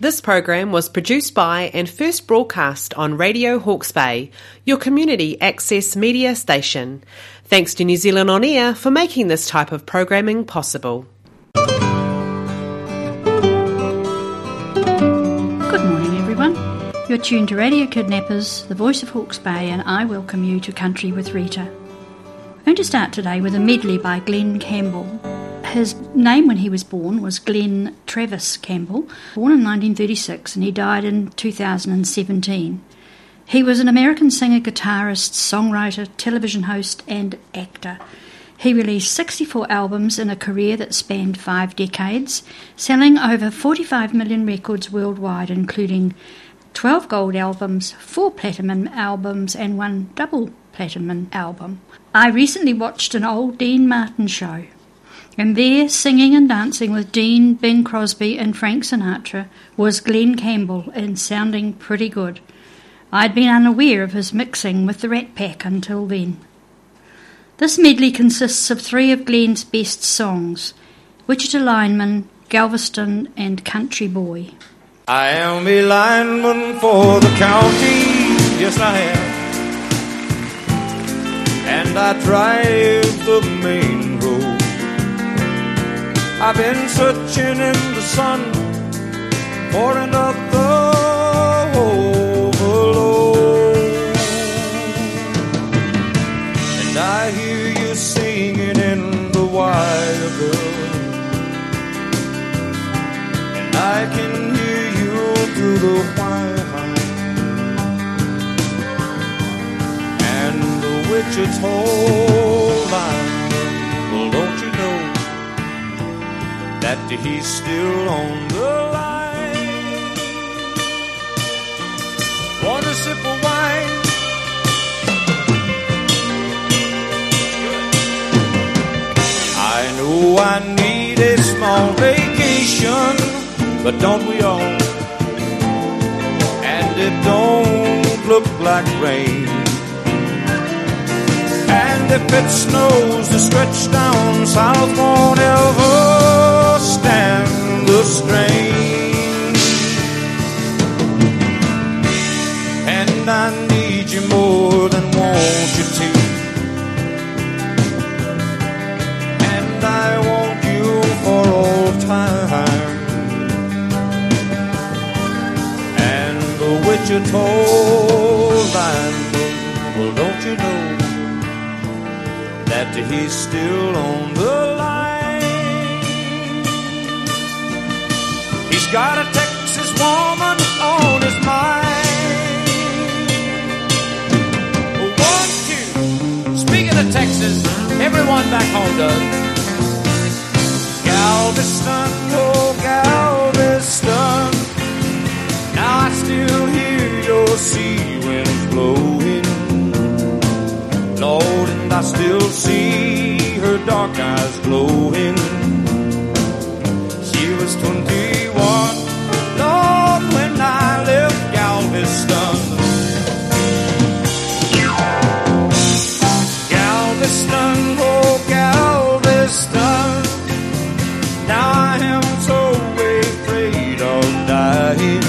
This program was produced by and first broadcast on Radio Hawke's Bay, your community access media station. Thanks to New Zealand On Air for making this type of programming possible. Good morning, everyone. You're tuned to Radio Kidnappers, the voice of Hawke's Bay, and I welcome you to Country with Rita. I'm going to start today with a medley by Glen Campbell. His name when he was born was Glen Travis Campbell, born in 1936, and he died in 2017. He was an American singer, guitarist, songwriter, television host, and actor. He released 64 albums in a career that spanned five decades, selling over 45 million records worldwide, including 12 gold albums, 4 platinum albums, and 1 double platinum album. I recently watched an old Dean Martin show, and there, singing and dancing with Dean, Bing Crosby, and Frank Sinatra, was Glen Campbell, and sounding pretty good. I'd been unaware of his mixing with the Rat Pack until then. This medley consists of three of Glen's best songs Wichita Lineman, Galveston, and Country Boy. I am a lineman for the county, yes I am. And I drive the main. I've been searching in the sun for another overload. And I hear you singing in the wire, girl. And I can hear you through the wire. And the witch Wichita line. That he's still on the line? Want a sip of wine? I know I need a small vacation, but don't we all? And it don't look like rain. And if it snows, the stretch down south won't ever stand the strain. And I need you more than want you to. And I want you for all time. And the Wichita line, well, don't you know that he's still on the line? Got a Texas woman on his mind. One, two. Speaking of Texas, everyone back home does. Galveston, oh Galveston. Now I still hear your sea winds blowing. Lord, and I still see her dark eyes glowing. Galveston, oh Galveston. Now I am so afraid of dying.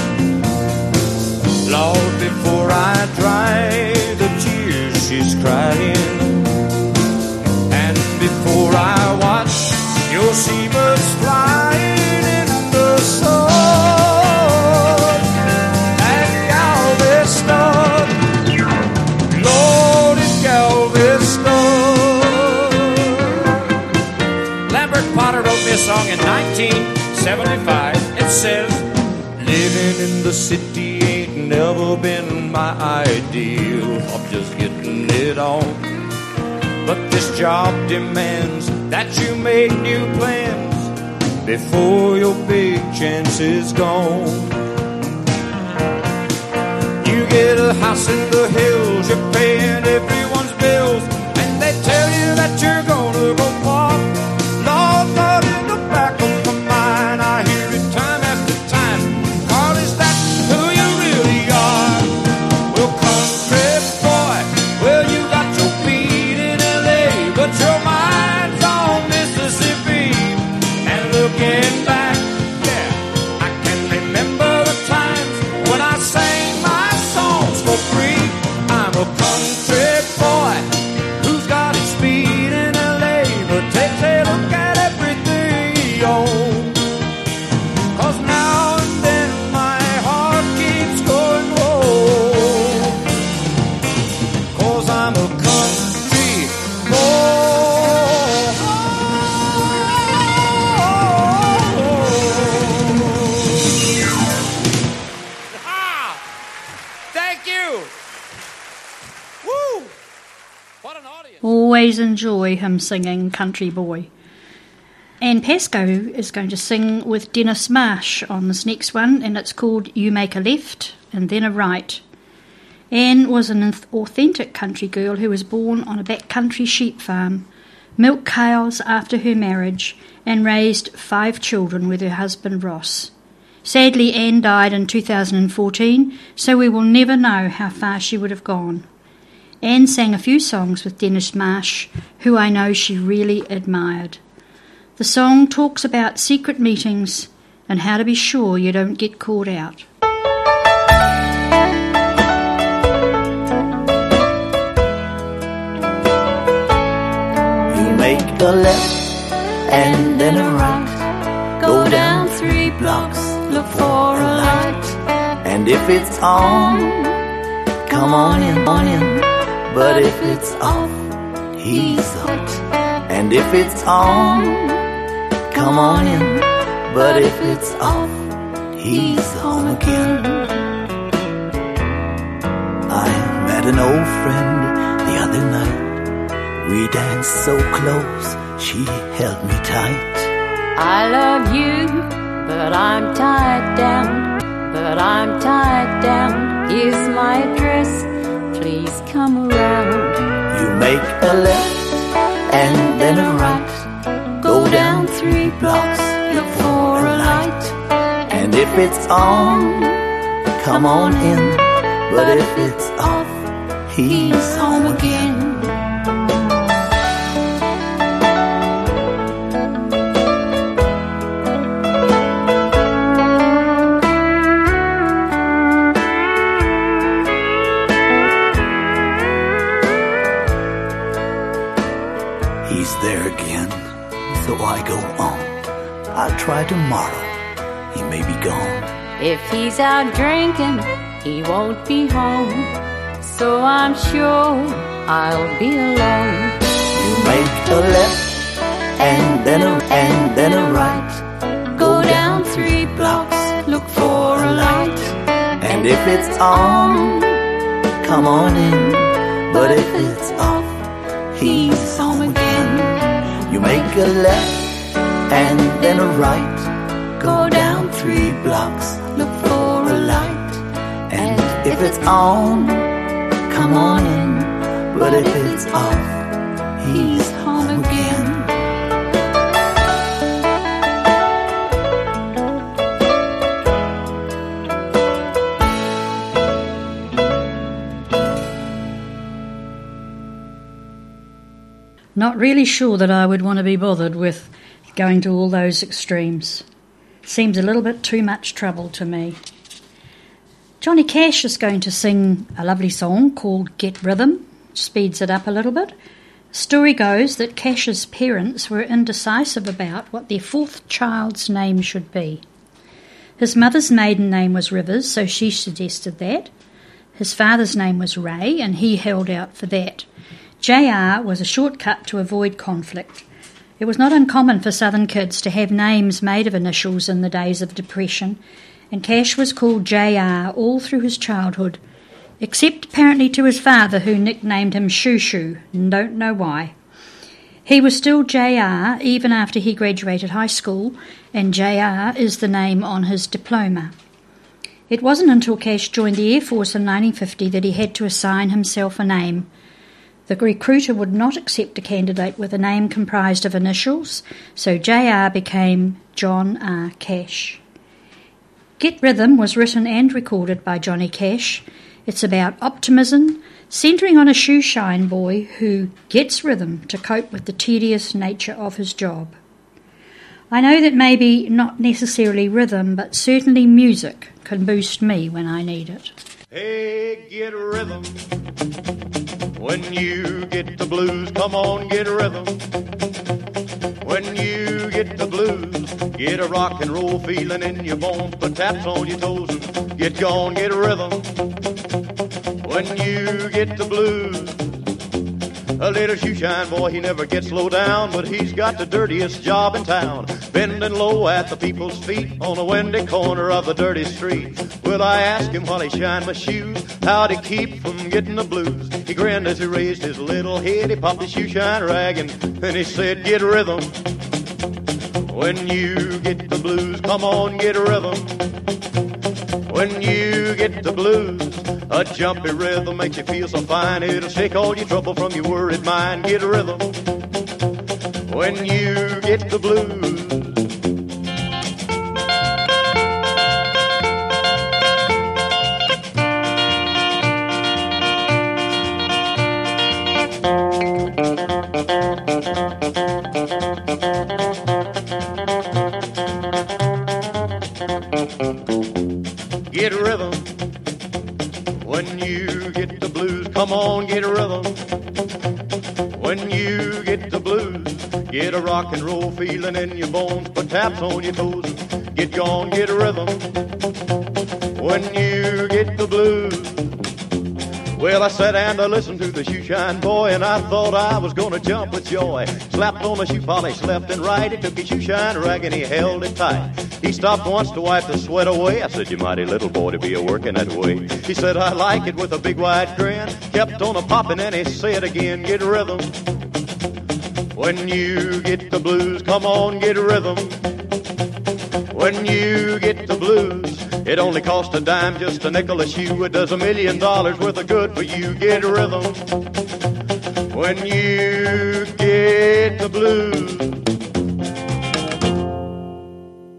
Lord, before I dry the tears she's crying, 1975. It says, Living in the city ain't never been my ideal I'm just getting it on. But this job demands that you make new plans before your big chance is gone. You get a house in the hills, always enjoy him singing Country Boy. Ann Pascoe is going to sing with Dennis Marsh on this next one, and it's called You Make a Left and Then a Right. Ann was an authentic country girl who was born on a backcountry sheep farm, milked cows after her marriage, and raised five children with her husband Ross. Sadly, Ann died in 2014, so we will never know how far she would have gone. Ann sang a few songs with Dennis Marsh, who I know she really admired. The song talks about secret meetings and how to be sure you don't get caught out. You make a left and then a right. Go down three blocks, look for a light. And if it's on, come on in, on in. But if it's off, he's out. And if it's on, come on in. But if it's off, he's home again. I met an old friend the other night. We danced so close, she held me tight. I love you, but I'm tied down. But I'm tied down. Here's my address. Please come around. You make a left and then a right. Go down three blocks, look for a light. And if it's on, come on in. But if it's off, he's home again. Try tomorrow. He may be gone. If he's out drinking, he won't be home. So I'm sure I'll be alone. You make a left and then a and then a right. Go down three blocks, look for a light. And if it's on, come on in. But if it's off, he's home again. You make a left and then a right. Go down three blocks, look for a light. And if it's on, come on in. But if it's off, he's home again. Not really sure that I would want to be bothered with going to all those extremes. Seems a little bit too much trouble to me. Johnny Cash is going to sing a lovely song called Get Rhythm, speeds it up a little bit. Story goes that Cash's parents were indecisive about what their fourth child's name should be. His mother's maiden name was Rivers, so she suggested that. His father's name was Ray, and he held out for that. JR was a shortcut to avoid conflict. It was not uncommon for southern kids to have names made of initials in the days of depression, and Cash was called J.R. all through his childhood, except apparently to his father, who nicknamed him Shoo Shoo, and don't know why. He was still J.R. even after he graduated high school, and J.R. is the name on his diploma. It wasn't until Cash joined the Air Force in 1950 that he had to assign himself a name. The recruiter would not accept a candidate with a name comprised of initials, so JR became John R. Cash. Get Rhythm was written and recorded by Johnny Cash. It's about optimism, centering on a shoeshine boy who gets rhythm to cope with the tedious nature of his job. I know that maybe not necessarily rhythm, but certainly music can boost me when I need it. Hey, get rhythm. When you get the blues, come on, get a rhythm. When you get the blues, get a rock and roll feeling in your bones, put taps on your toes and get gone, get a rhythm. When you get the blues, a little shoeshine boy, he never gets low down, but he's got the dirtiest job in town. bending low at the people's feet on a windy corner of the dirty street. Will I ask him while he shined my shoes how'd he keep from getting the blues? He grinned as he raised his little head. He popped his shoe shine rag and then he said, "Get rhythm." When you get the blues, come on, get rhythm. When you get the blues, a jumpy rhythm makes you feel so fine. It'll shake all your trouble from your worried mind. Get a rhythm. When you get the blues. Rock and roll feeling in your bones, put taps on your toes, get gone, get a rhythm. When you get the blues. Well, I sat and I listened to the shoe shine boy, and I thought I was gonna jump with joy. Slapped on my shoe polish left and right. He took his shoe shine rag and he held it tight. He stopped once to wipe the sweat away. I said, You mighty little boy to be a working that way. He said, I like it with a big wide grin. Kept on a popping and he said again, Get rhythm. When you get the blues, come on, get a rhythm. When you get the blues, it only costs a dime, just a nickel a shoe. It does a million dollars worth of good for you. Get a rhythm. When you get the blues.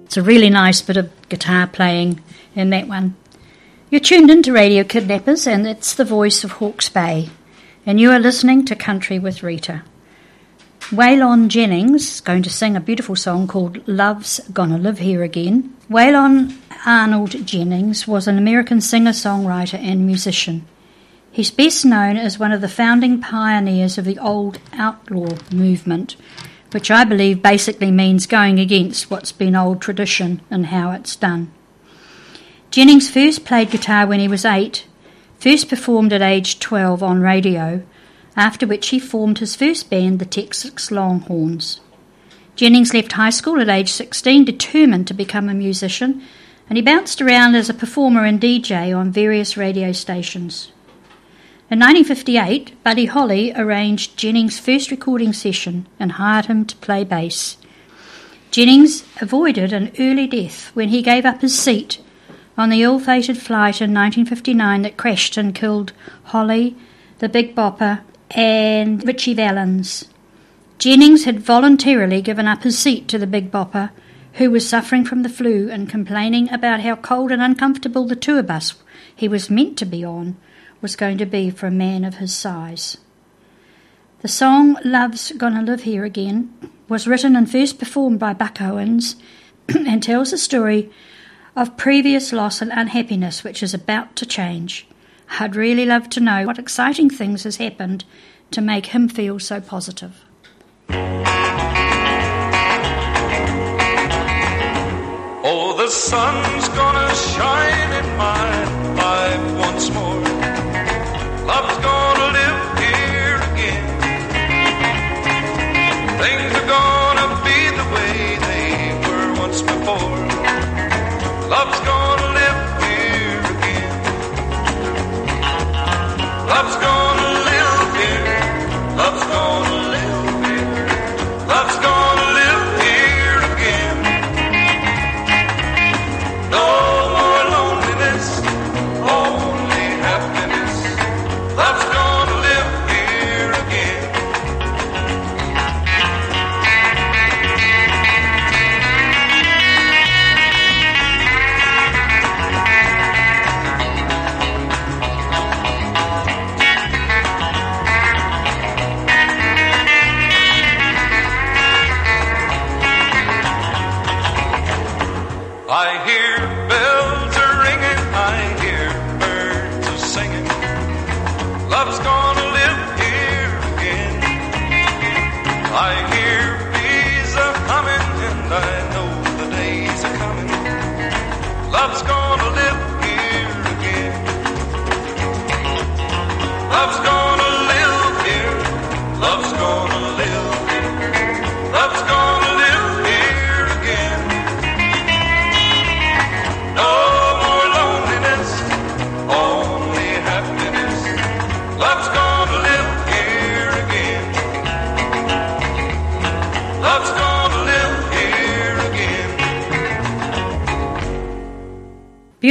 It's a really nice bit of guitar playing in that one. You're tuned into Radio Kidnappers, and it's the voice of Hawke's Bay, and you are listening to Country with Rita. Waylon Jennings is going to sing a beautiful song called Love's Gonna Live Here Again. Waylon Arnold Jennings was an American singer songwriter and musician. He's best known as one of the founding pioneers of the old outlaw movement, which I believe basically means going against what's been old tradition and how it's done. Jennings first played guitar when he was eight, first performed at age 12 on radio, after which he formed his first band, the Texas Longhorns. Jennings left high school at age 16 determined to become a musician, and he bounced around as a performer and DJ on various radio stations. In 1958, Buddy Holly arranged Jennings' first recording session and hired him to play bass. Jennings avoided an early death when he gave up his seat on the ill fated flight in 1959 that crashed and killed Holly, the Big Bopper, and Ritchie Valens. Jennings had voluntarily given up his seat to the Big Bopper, who was suffering from the flu and complaining about how cold and uncomfortable the tour bus he was meant to be on was going to be for a man of his size. The song Love's Gonna Live Here Again was written and first performed by Buck Owens and tells the story of previous loss and unhappiness which is about to change. I'd really love to know what exciting things has happened to make him feel so positive. Oh, the sun's gonna shine in my life once more.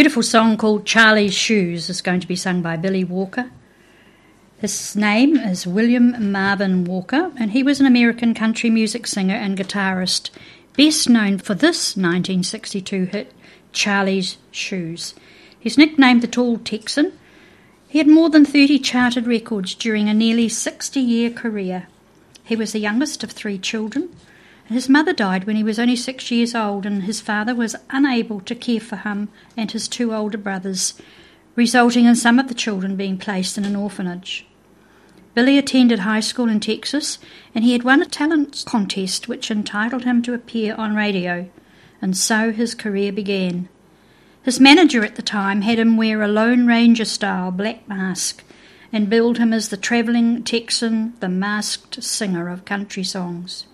Beautiful song called Charlie's Shoes is going to be sung by Billy Walker. His name is William Marvin Walker, and he was an American country music singer and guitarist, best known for this 1962 hit, Charlie's Shoes. He's nicknamed the Tall Texan. He had more than 30 charted records during a nearly 60 year career. He was the youngest of three children. His mother died when he was only six years old, and his father was unable to care for him and his two older brothers, resulting in some of the children being placed in an orphanage. Billy attended high school in Texas, and he had won a talent contest which entitled him to appear on radio, and so his career began. His manager at the time had him wear a Lone Ranger style black mask and billed him as the travelling Texan, the masked singer of country songs.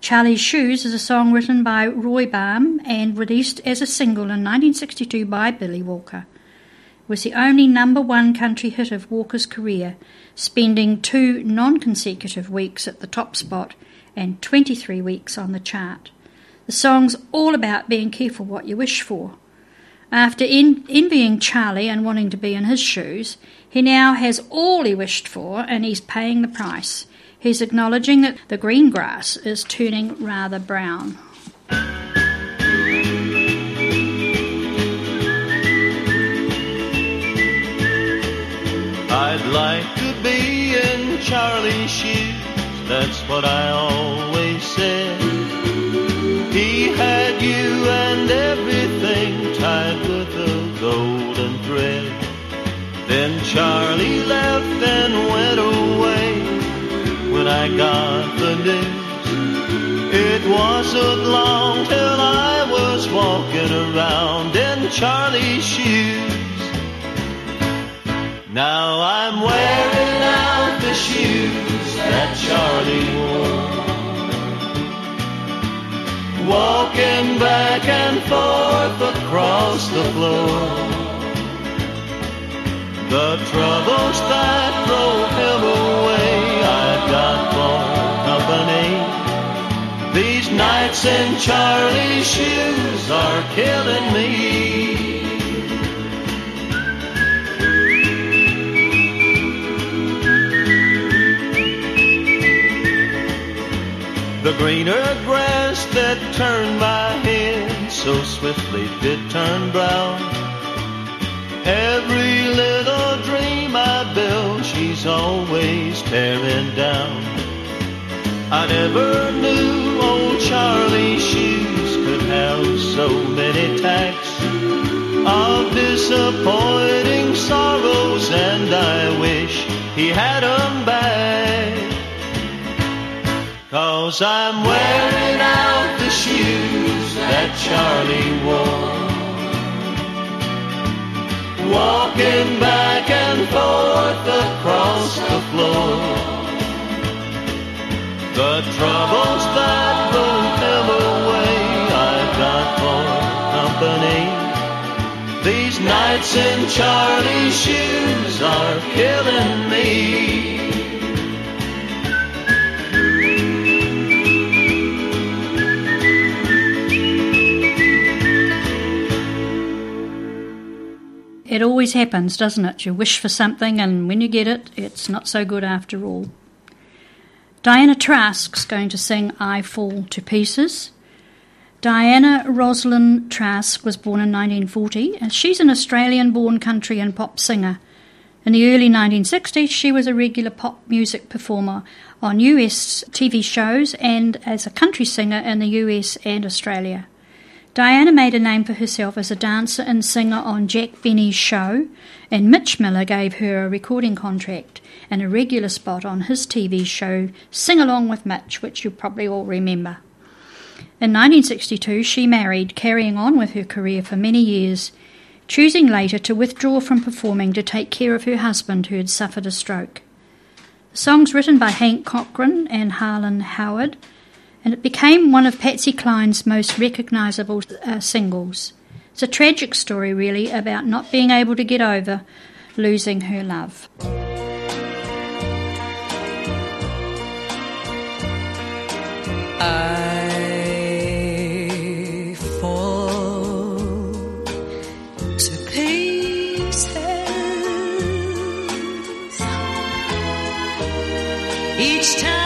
Charlie's Shoes is a song written by Roy Baum and released as a single in 1962 by Billy Walker. It was the only number one country hit of Walker's career, spending two non consecutive weeks at the top spot and 23 weeks on the chart. The song's all about being careful what you wish for. After en- envying Charlie and wanting to be in his shoes, he now has all he wished for and he's paying the price. He's acknowledging that the green grass is turning rather brown. I'd like to be in Charlie's shoes, that's what I wasn't long till I was walking around in Charlie's shoes. Now I'm wearing out the shoes that Charlie wore. Walking back and forth across the floor. The troubles that drove him away, Nights in Charlie's shoes are killing me. The greener grass that turned my head so swiftly did turn brown. Every little dream I built, she's always tearing down. I never knew old Charlie's shoes could have so many tacks of disappointing sorrows, and I wish he had 'em back. Cause I'm wearing out the shoes that Charlie wore. Walking back and forth across the floor. The troubles that nights in Charlie's shoes are killing me. It always happens, doesn't it? You wish for something, and when you get it, it's not so good after all. Diana Trask's going to sing I Fall to Pieces. Diana Roslyn Trask was born in 1940, and she's an Australian born country and pop singer. In the early 1960s, she was a regular pop music performer on US TV shows and as a country singer in the US and Australia. Diana made a name for herself as a dancer and singer on Jack Benny's show, and Mitch Miller gave her a recording contract and a regular spot on his TV show Sing Along with Mitch, which you probably all remember. In 1962, she married, carrying on with her career for many years, choosing later to withdraw from performing to take care of her husband who had suffered a stroke. The song's written by Hank Cochran and Harlan Howard and it became one of Patsy Cline's most recognisable uh, singles. It's a tragic story, really, about not being able to get over losing her love. I Each time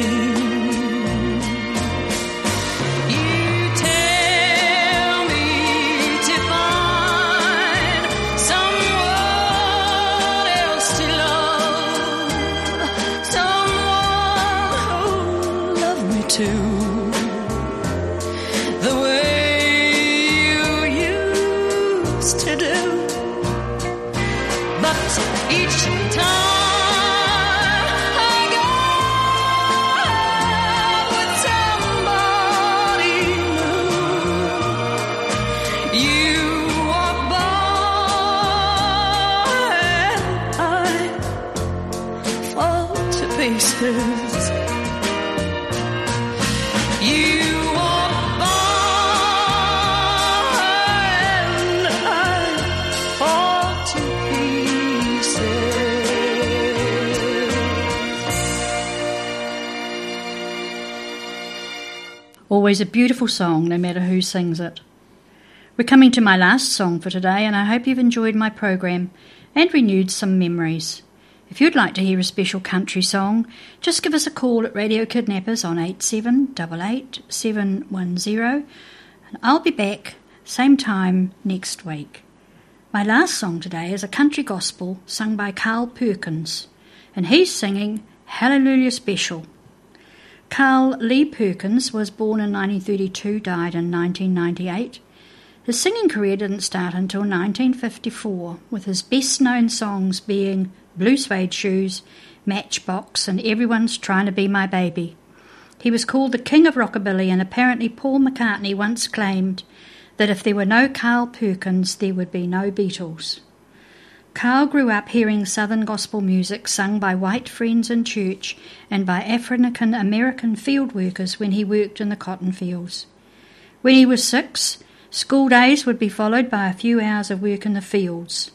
the pieces. You by and I to pieces. Always a beautiful song, no matter who sings it. We're coming to my last song for today, and I hope you've enjoyed my program and renewed some memories. If you'd like to hear a special country song, just give us a call at Radio Kidnappers on 8788 710, and I'll be back same time next week. My last song today is a country gospel sung by Carl Perkins, and he's singing Hallelujah Special. Carl Lee Perkins was born in 1932, died in 1998. His singing career didn't start until 1954, with his best known songs being Blue Suede Shoes, Matchbox, and Everyone's Trying to Be My Baby. He was called the King of Rockabilly, and apparently Paul McCartney once claimed that if there were no Carl Perkins, there would be no Beatles. Carl grew up hearing Southern gospel music sung by white friends in church and by African American field workers when he worked in the cotton fields. When he was six, school days would be followed by a few hours of work in the fields.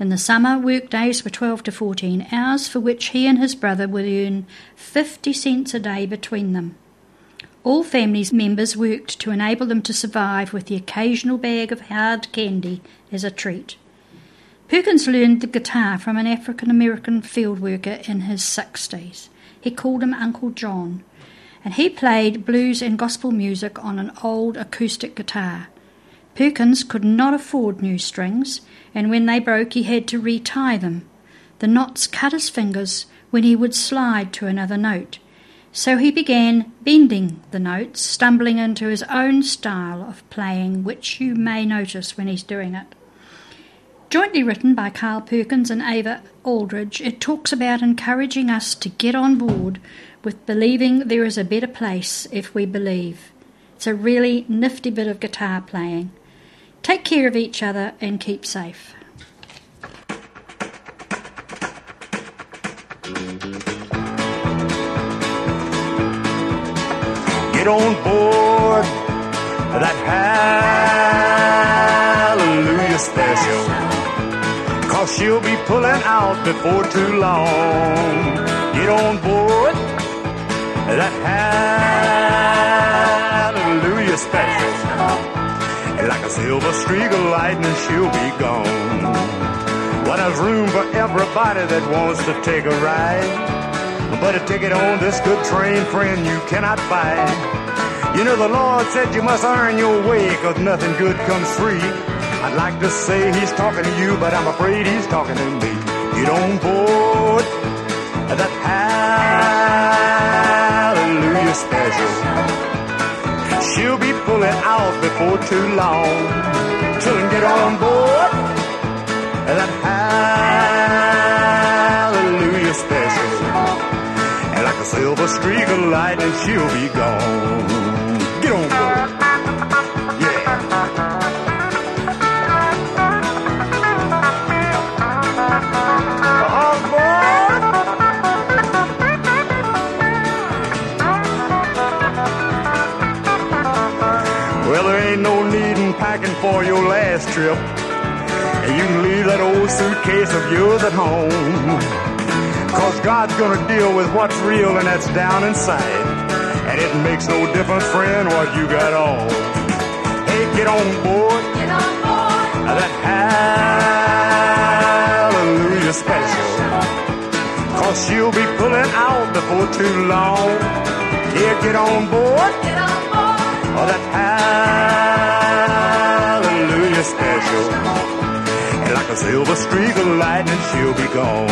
In the summer, work days were 12 to 14 hours, for which he and his brother would earn 50 cents a day between them. All families members worked to enable them to survive with the occasional bag of hard candy as a treat. Perkins learned the guitar from an African American field worker in his 60s. He called him Uncle John, and he played blues and gospel music on an old acoustic guitar. Perkins could not afford new strings, and when they broke, he had to retie them. The knots cut his fingers when he would slide to another note. So he began bending the notes, stumbling into his own style of playing, which you may notice when he's doing it. Jointly written by Carl Perkins and Ava Aldridge, it talks about encouraging us to get on board with believing there is a better place if we believe. It's a really nifty bit of guitar playing. Take care of each other and keep safe. Get on board that hallelujah special. Cause she'll be pulling out before too long. Get on board that hallelujah silver streak of lightning, she'll be gone. Well, there's room for everybody that wants to take a ride. But a ticket on this good train, friend, you cannot buy. You know the Lord said you must earn your way, cause nothing good comes free. I'd like to say he's talking to you, but I'm afraid he's talking to me. Get on board that hallelujah special. She'll be out before too long. Children, get on board that hallelujah special. And like a silver streak of lightning, she'll be gone. For your last trip. And you can leave that old suitcase of yours at home. Cause God's gonna deal with what's real and that's down inside. And it makes no difference, friend, what you got on. Hey, get on board. Get on board. That hallelujah special. Cause she'll be pulling out before too long. Yeah, get on board. Get on board. Oh, that hallelujah And like a silver streak of lightning, she'll be gone.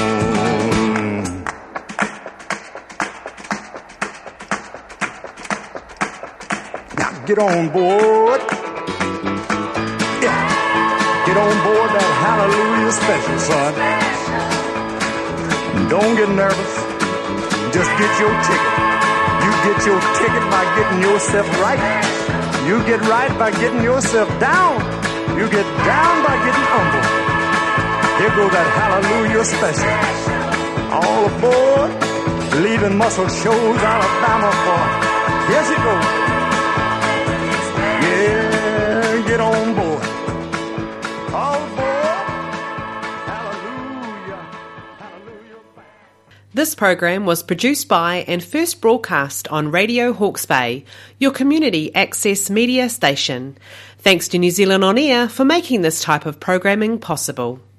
Now get on board. Yeah. Get on board that hallelujah special, son. Don't get nervous. Just get your ticket. You get your ticket by getting yourself right. You get right by getting yourself down. You get down by getting humble. Here goes that hallelujah special. All aboard. Leaving Muscle Shoals, Alabama for. Here she goes. Yeah, get on board. All aboard. Hallelujah. Hallelujah. This program was produced by and first broadcast on Radio Hawke's Bay, your community access media station. Thanks to New Zealand On Air for making this type of programming possible.